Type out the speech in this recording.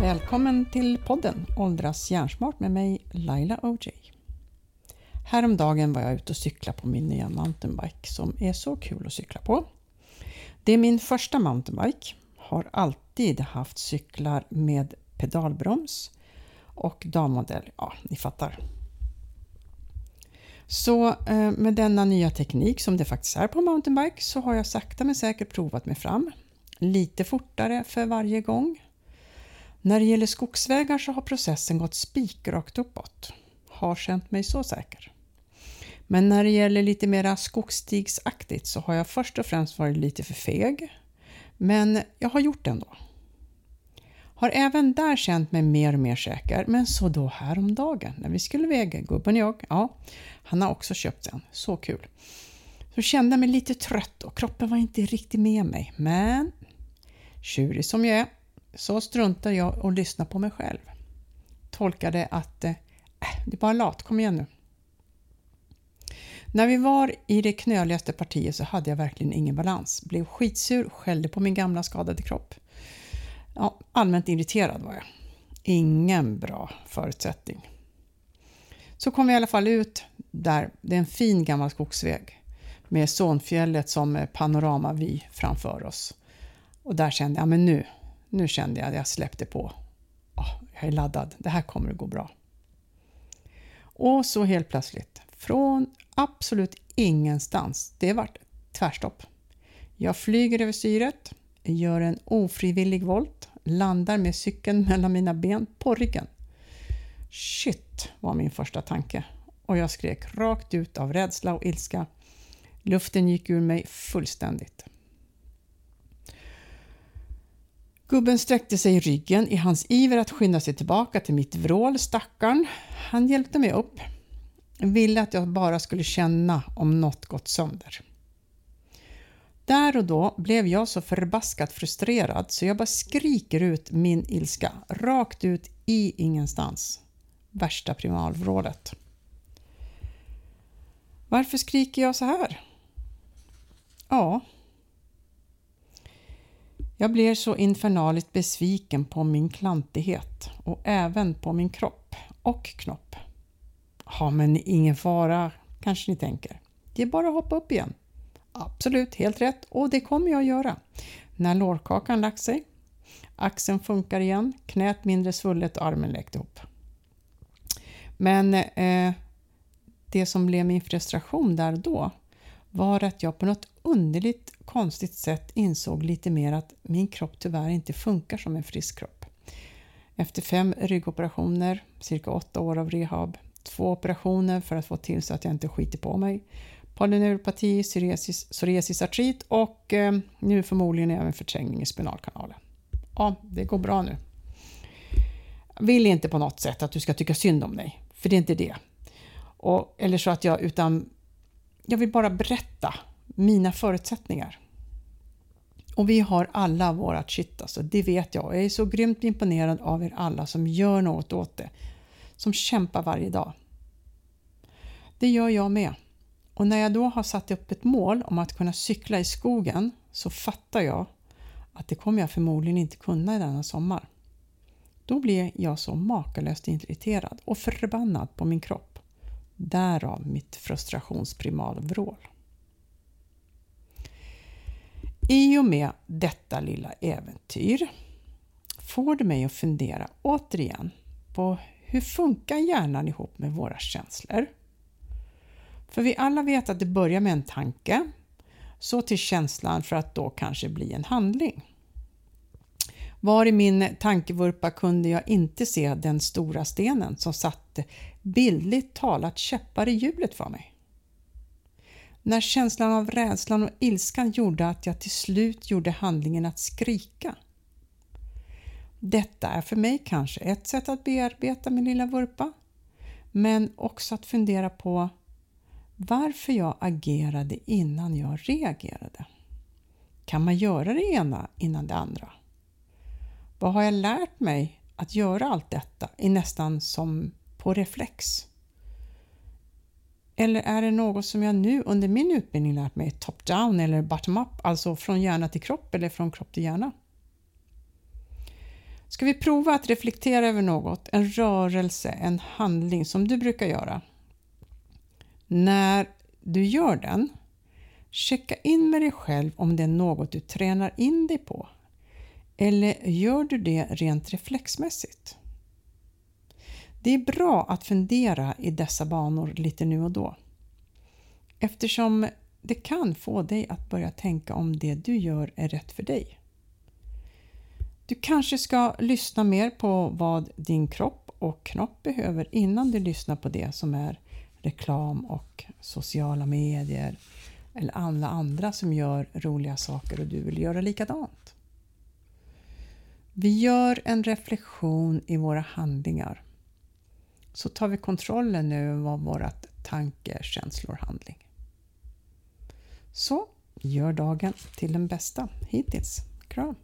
Välkommen till podden Åldras hjärnsmart med mig Laila OJ. Häromdagen var jag ute och cyklade på min nya mountainbike som är så kul att cykla på. Det är min första mountainbike, har alltid haft cyklar med pedalbroms och dammodell, ja ni fattar. Så eh, med denna nya teknik som det faktiskt är på mountainbike så har jag sakta men säkert provat mig fram. Lite fortare för varje gång. När det gäller skogsvägar så har processen gått spikrakt uppåt. Har känt mig så säker. Men när det gäller lite mera skogsstigsaktigt så har jag först och främst varit lite för feg. Men jag har gjort det ändå. Har även där känt mig mer och mer säker, men så då häromdagen när vi skulle väga, gubben och jag, ja, han har också köpt en, så kul. Så kände jag mig lite trött och kroppen var inte riktigt med mig, men tjurig som jag är så struntar jag och lyssnar på mig själv. Tolkade att eh, äh, det är bara lat, kom igen nu. När vi var i det knöligaste partiet så hade jag verkligen ingen balans. Blev skitsur, skällde på min gamla skadade kropp. Ja, allmänt irriterad var jag. Ingen bra förutsättning. Så kom vi i alla fall ut där. Det är en fin gammal skogsväg med Sonfjället som panoramavy framför oss. Och där kände jag, men nu, nu kände jag att jag släppte på. Oh, jag är laddad, det här kommer att gå bra. Och så helt plötsligt, från absolut ingenstans, det vart tvärstopp. Jag flyger över styret, gör en ofrivillig volt, landar med cykeln mellan mina ben på ryggen. Shit, var min första tanke och jag skrek rakt ut av rädsla och ilska. Luften gick ur mig fullständigt. Gubben sträckte sig i ryggen i hans iver att skynda sig tillbaka till mitt vrål, stackarn. Han hjälpte mig upp. Ville att jag bara skulle känna om något gått sönder. Där och då blev jag så förbaskat frustrerad så jag bara skriker ut min ilska rakt ut i ingenstans. Värsta primalvrålet. Varför skriker jag så här? Ja. Jag blir så infernaliskt besviken på min klantighet och även på min kropp och knopp. Ja, men ingen fara, kanske ni tänker. Det är bara att hoppa upp igen. Absolut, helt rätt och det kommer jag att göra. När lårkakan lagt sig, axeln funkar igen, knät mindre svullet och armen läkt ihop. Men eh, det som blev min frustration där då var att jag på något underligt konstigt sätt insåg lite mer att min kropp tyvärr inte funkar som en frisk kropp. Efter fem ryggoperationer, cirka åtta år av rehab, två operationer för att få till så att jag inte skiter på mig, polyneuropati, psoriasis, psoriasisartrit och eh, nu förmodligen även förträngning i spinalkanalen. Ja, det går bra nu. Vill inte på något sätt att du ska tycka synd om dig, för det är inte det. Och, eller så att jag, utan jag vill bara berätta mina förutsättningar. Och vi har alla vårat shit alltså, det vet jag. Jag är så grymt imponerad av er alla som gör något åt det. Som kämpar varje dag. Det gör jag med. Och när jag då har satt upp ett mål om att kunna cykla i skogen så fattar jag att det kommer jag förmodligen inte kunna i denna sommar. Då blir jag så makalöst irriterad och förbannad på min kropp. Därav mitt frustrationsprimalvrål. I och med detta lilla äventyr får det mig att fundera återigen på hur funkar hjärnan ihop med våra känslor? För vi alla vet att det börjar med en tanke, så till känslan för att då kanske bli en handling. Var i min tankevurpa kunde jag inte se den stora stenen som satte bildligt talat käppar i hjulet för mig. När känslan av rädslan och ilskan gjorde att jag till slut gjorde handlingen att skrika. Detta är för mig kanske ett sätt att bearbeta min lilla vurpa, men också att fundera på varför jag agerade innan jag reagerade. Kan man göra det ena innan det andra? Vad har jag lärt mig att göra allt detta i nästan som på reflex? Eller är det något som jag nu under min utbildning lärt mig top-down eller bottom-up, alltså från hjärna till kropp eller från kropp till hjärna? Ska vi prova att reflektera över något, en rörelse, en handling som du brukar göra? När du gör den, checka in med dig själv om det är något du tränar in dig på. Eller gör du det rent reflexmässigt? Det är bra att fundera i dessa banor lite nu och då. Eftersom det kan få dig att börja tänka om det du gör är rätt för dig. Du kanske ska lyssna mer på vad din kropp och knopp behöver innan du lyssnar på det som är reklam och sociala medier eller alla andra som gör roliga saker och du vill göra likadant. Vi gör en reflektion i våra handlingar. Så tar vi kontrollen över vårat tanke, känslor, handling. Så, gör dagen till den bästa hittills. Kram!